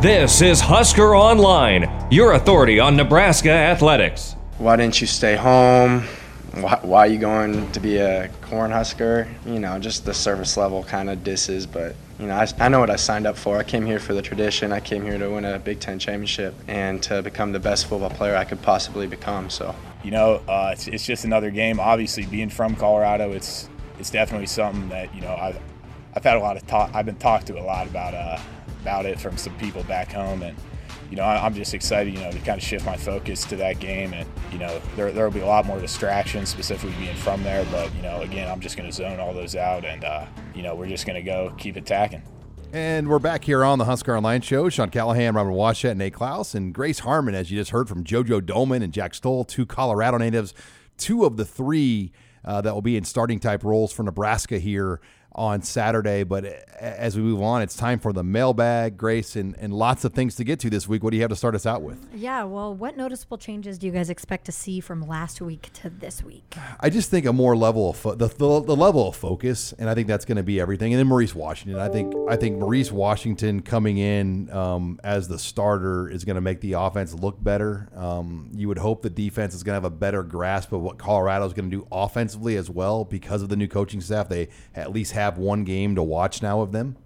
This is Husker Online, your authority on Nebraska athletics. Why didn't you stay home? Why, why are you going to be a Cornhusker? You know, just the service level kind of disses, but you know, I, I know what I signed up for. I came here for the tradition. I came here to win a Big Ten championship and to become the best football player I could possibly become. So, you know, uh, it's, it's just another game. Obviously, being from Colorado, it's it's definitely something that you know I've I've had a lot of talk. I've been talked to a lot about uh, about it from some people back home, and you know I'm just excited, you know, to kind of shift my focus to that game, and you know there there will be a lot more distractions, specifically being from there, but you know again I'm just going to zone all those out, and uh, you know we're just going to go keep attacking. And we're back here on the Husker Online Show. Sean Callahan, Robert Washut, Nate Clouse, and Grace Harmon, as you just heard from JoJo Domann and Jack Stoll, two Colorado natives, two of the three uh, that will be in starting type roles for Nebraska here on Saturday. But as we move on, it's time for the mailbag, Grace, and, and lots of things to get to this week. What do you have to start us out with? Yeah, well, what noticeable changes do you guys expect to see from last week to this week? I just think a more level of fo- the, the, the level of focus, and I think that's going to be everything. And then Maurice Washington, I think I think Maurice Washington coming in um, as the starter is going to make the offense look better. Um, you would hope the defense is going to have a better grasp of what Colorado is going to do offensively as well because of the new coaching staff. They at least have one game to watch now of them?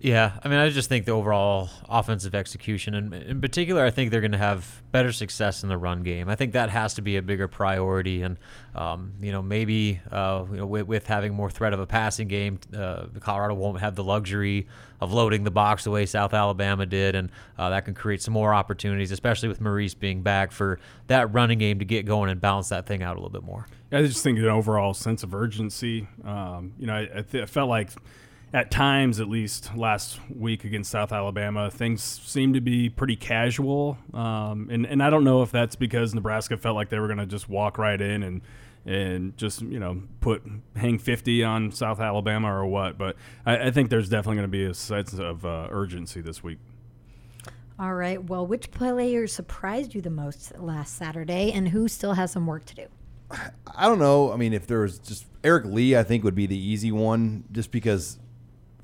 Yeah, I mean, I just think the overall offensive execution, and in particular, I think they're going to have better success in the run game. I think that has to be a bigger priority, and um, you know, maybe uh, you know, with, with, having more threat of a passing game, uh, Colorado won't have the luxury of loading the box the way South Alabama did, and uh, that can create some more opportunities, especially with Maurice being back for that running game to get going and balance that thing out a little bit more. I just think an overall sense of urgency. Um, you know, I, I, th- I, felt like at times, at least last week against South Alabama, things seemed to be pretty casual. Um, and, and I don't know if that's because Nebraska felt like they were going to just walk right in and and just you know put hang 50 on South Alabama or what. But I, I think there's definitely going to be a sense of uh, urgency this week. All right. Well, which player surprised you the most last Saturday, and who still has some work to do? I don't know. I mean, if there was just Eric Lee, I think would be the easy one, just because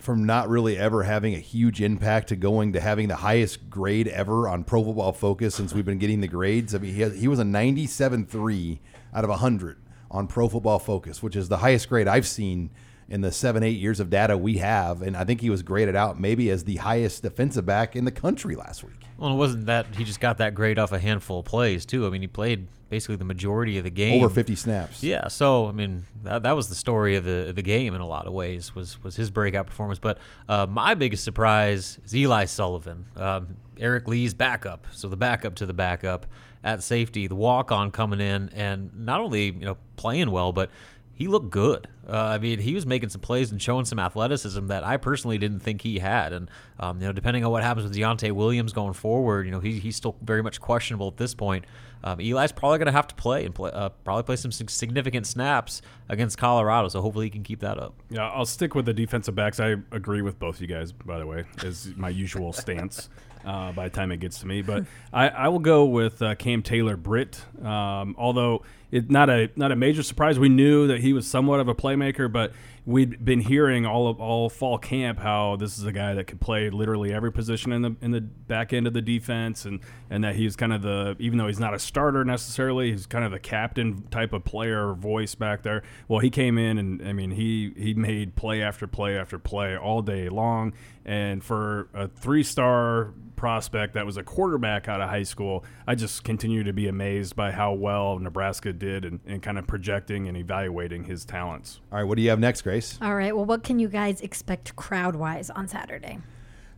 from not really ever having a huge impact to going to having the highest grade ever on Pro Football Focus since we've been getting the grades. I mean, he, has, he was a 97.3 out of 100 on Pro Football Focus, which is the highest grade I've seen in the seven, eight years of data we have. And I think he was graded out maybe as the highest defensive back in the country last week. Well, it wasn't that he just got that grade off a handful of plays, too. I mean, he played basically the majority of the game. Over 50 snaps. Yeah. So, I mean, that, that was the story of the, the game in a lot of ways, was, was his breakout performance. But uh, my biggest surprise is Eli Sullivan, um, Eric Lee's backup. So the backup to the backup at safety, the walk on coming in and not only, you know, playing well, but he looked good. Uh, I mean, he was making some plays and showing some athleticism that I personally didn't think he had. And um, you know, depending on what happens with Deontay Williams going forward, you know, he, he's still very much questionable at this point. Um, Eli's probably going to have to play and play, uh, probably play some significant snaps against Colorado. So hopefully he can keep that up. Yeah, I'll stick with the defensive backs. I agree with both you guys, by the way, is my usual stance. Uh, by the time it gets to me, but I, I will go with uh, Cam Taylor Britt. Um, although it not a not a major surprise. We knew that he was somewhat of a playmaker, but we'd been hearing all of all fall camp how this is a guy that could play literally every position in the in the back end of the defense, and and that he's kind of the even though he's not a starter necessarily, he's kind of the captain type of player or voice back there. Well, he came in and I mean he he made play after play after play all day long, and for a three star prospect that was a quarterback out of high school, I just continue to be amazed by how well Nebraska did and, and kind of projecting and evaluating his talents. All right, what do you have next, Grace? All right, well, what can you guys expect crowd wise on Saturday?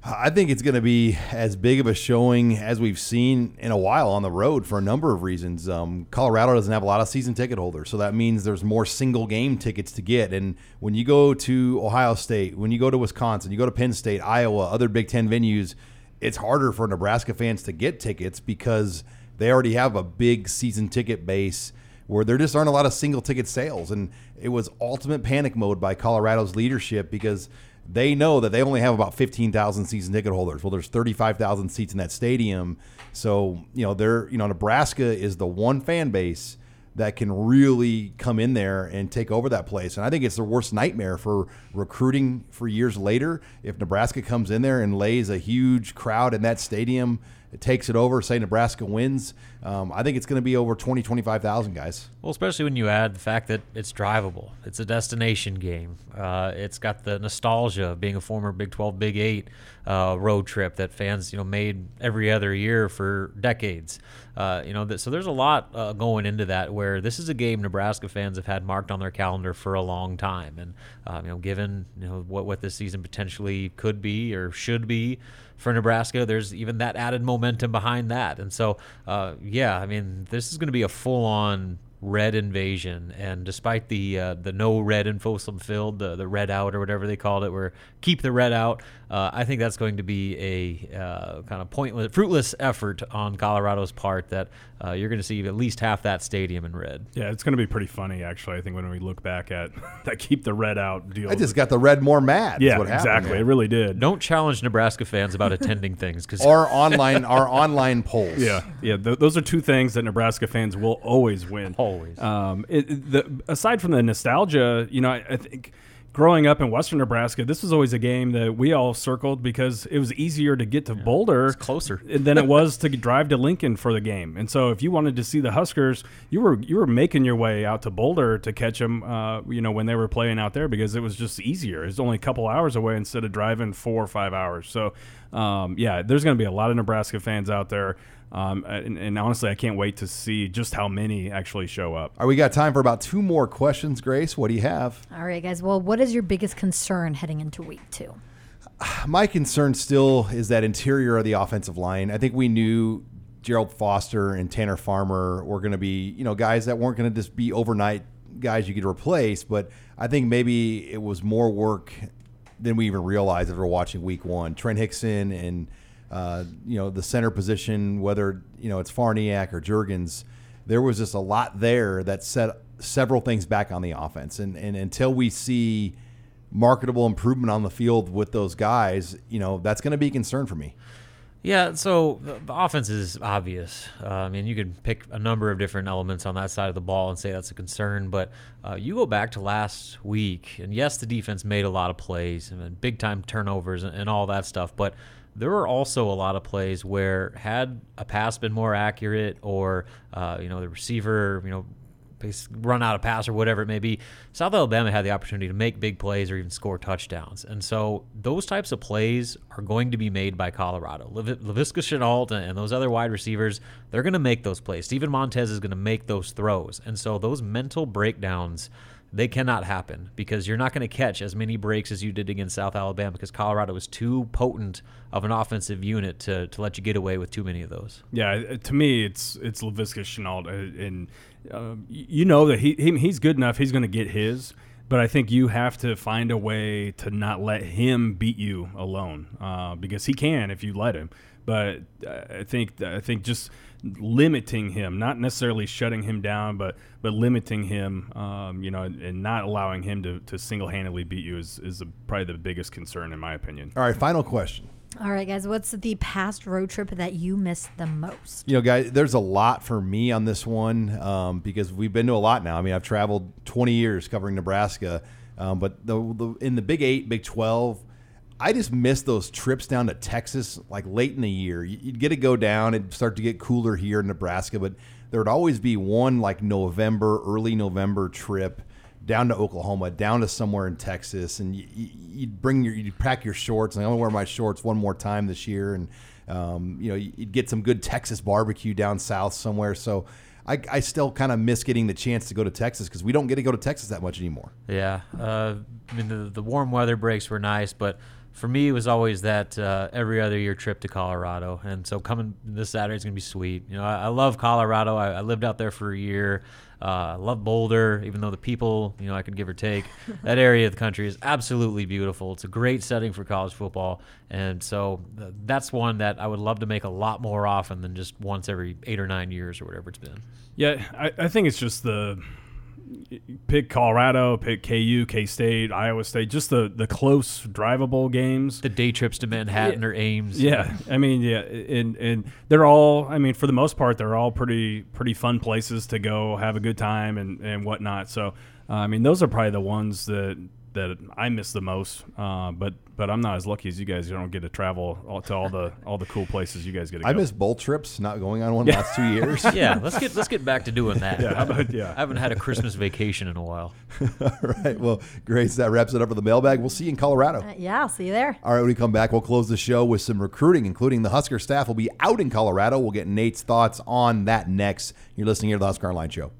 I think it's going to be as big of a showing as we've seen in a while on the road for a number of reasons. Um, Colorado doesn't have a lot of season ticket holders, so that means there's more single game tickets to get. And when you go to Ohio State, when you go to Wisconsin, you go to Penn State, Iowa, other Big Ten venues, it's harder for Nebraska fans to get tickets because they already have a big season ticket base where there just aren't a lot of single ticket sales. And it was ultimate panic mode by Colorado's leadership because they know that they only have about 15,000 season ticket holders. Well, there's 35,000 seats in that stadium. So, you know, they're, you know, Nebraska is the one fan base that can really come in there and take over that place. And I think it's the worst nightmare for recruiting for years later if Nebraska comes in there and lays a huge crowd in that stadium it takes it over, say Nebraska wins, um, I think it's going to be over 20, 25,000 guys. Well, especially when you add the fact that it's drivable. It's a destination game. Uh, it's got the nostalgia of being a former Big 12, Big 8 uh, road trip that fans, you know, made every other year for decades. Uh, you know, that, so there's a lot uh, going into that. Where this is a game Nebraska fans have had marked on their calendar for a long time, and um, you know, given you know what what this season potentially could be or should be for Nebraska, there's even that added momentum behind that. And so, uh, yeah, I mean, this is going to be a full on red invasion. And despite the uh, the no red in Folsom Field, the the red out or whatever they called it, where keep the red out, uh, I think that's going to be a uh, kind of pointless, fruitless effort on Colorado's part. That uh, you're going to see at least half that stadium in red. Yeah, it's going to be pretty funny actually. I think when we look back at that keep the red out deal. I just got the red more mad. Yeah, exactly. It really did. Don't challenge Nebraska fans about attending things because our online our online polls. Yeah, yeah. Th- those are two things that Nebraska fans will always win. Always. Um, it, the, aside from the nostalgia, you know, I, I think growing up in Western Nebraska, this was always a game that we all circled because it was easier to get to yeah, Boulder closer than it was to drive to Lincoln for the game. And so, if you wanted to see the Huskers, you were you were making your way out to Boulder to catch them. Uh, you know, when they were playing out there because it was just easier. It was only a couple hours away instead of driving four or five hours. So, um, yeah, there's going to be a lot of Nebraska fans out there. Um, and, and, honestly, I can't wait to see just how many actually show up. All right, we got time for about two more questions. Grace, what do you have? All right, guys. Well, what is your biggest concern heading into week two? My concern still is that interior of the offensive line. I think we knew Gerald Foster and Tanner Farmer were going to be, you know, guys that weren't going to just be overnight guys you could replace. But I think maybe it was more work than we even realized after watching week one. Trent Hixson and – uh, you know, the center position, whether you know it's Farniok or Jurgens, there was just a lot there that set several things back on the offense. And and until we see marketable improvement on the field with those guys, you know, that's going to be a concern for me. Yeah, so the offense is obvious. Uh, I mean, you could pick a number of different elements on that side of the ball and say that's a concern. But uh, you go back to last week, and yes, the defense made a lot of plays and big time turnovers and, and all that stuff. But there were also a lot of plays where had a pass been more accurate or uh, you know the receiver you know run out of pass or whatever it may be south alabama had the opportunity to make big plays or even score touchdowns. And so those types of plays are going to be made by colorado. Lev- laviska shenault and those other wide receivers they're going to make those plays. Steven montez is going to make those throws. And so those mental breakdowns they cannot happen because you're not going to catch as many breaks as you did against South Alabama because Colorado was too potent of an offensive unit to, to let you get away with too many of those. Yeah, uh, to me, it's it's Laviska Shenault, uh, and uh, you know that he, he he's good enough. He's going to get his, but I think you have to find a way to not let him beat you alone uh, because he can if you let him. But I think I think just limiting him, not necessarily shutting him down, but but limiting him, um, you know, and not allowing him to, to single handedly beat you is is a, probably the biggest concern in my opinion. All right, final question. All right, guys, what's the past road trip that you missed the most? You know, guys, there's a lot for me on this one um, because we've been to a lot now. I mean, I've traveled 20 years covering Nebraska, um, but the, the in the Big Eight, Big 12 I just miss those trips down to Texas like late in the year. You'd get to go down, it'd start to get cooler here in Nebraska, but there would always be one like November, early November trip down to Oklahoma, down to somewhere in Texas, and you'd bring your, you'd pack your shorts. And I only wear my shorts one more time this year, and um, you know you'd get some good Texas barbecue down south somewhere. So I, I still kind of miss getting the chance to go to Texas because we don't get to go to Texas that much anymore. Yeah, uh, I mean the the warm weather breaks were nice, but for me, it was always that uh, every other year trip to Colorado, and so coming this Saturday is gonna be sweet. You know, I, I love Colorado. I, I, lived out there for a year. Uh, I love Boulder, even though the people, you know, I could give or take. that area of the country is absolutely beautiful. It's a great setting for college football, and so uh, that's one that I would love to make a lot more often than just once every eight or nine years or whatever it's been. Yeah, I, I think it's just the pick Colorado, pick KU, K State, Iowa State, just the the close drivable games. The day trips to Manhattan or Ames. Yeah, I mean, yeah, and and they're all. I mean, for the most part, they're all pretty pretty fun places to go have a good time and and whatnot. So, uh, I mean, those are probably the ones that that I miss the most. Uh, but but I'm not as lucky as you guys. You don't get to travel all, to all the all the cool places you guys get to go. I miss bowl trips, not going on one the last two years. Yeah, let's get let's get back to doing that. Yeah, about- yeah. I haven't had a Christmas vacation in a while. All right. Well, Grace, that wraps it up for the mailbag. We'll see you in Colorado. Uh, yeah, I'll see you there. All right, when we come back, we'll close the show with some recruiting, including the Husker staff will be out in Colorado. We'll get Nate's thoughts on that next. You're listening here to the Husker Online Show.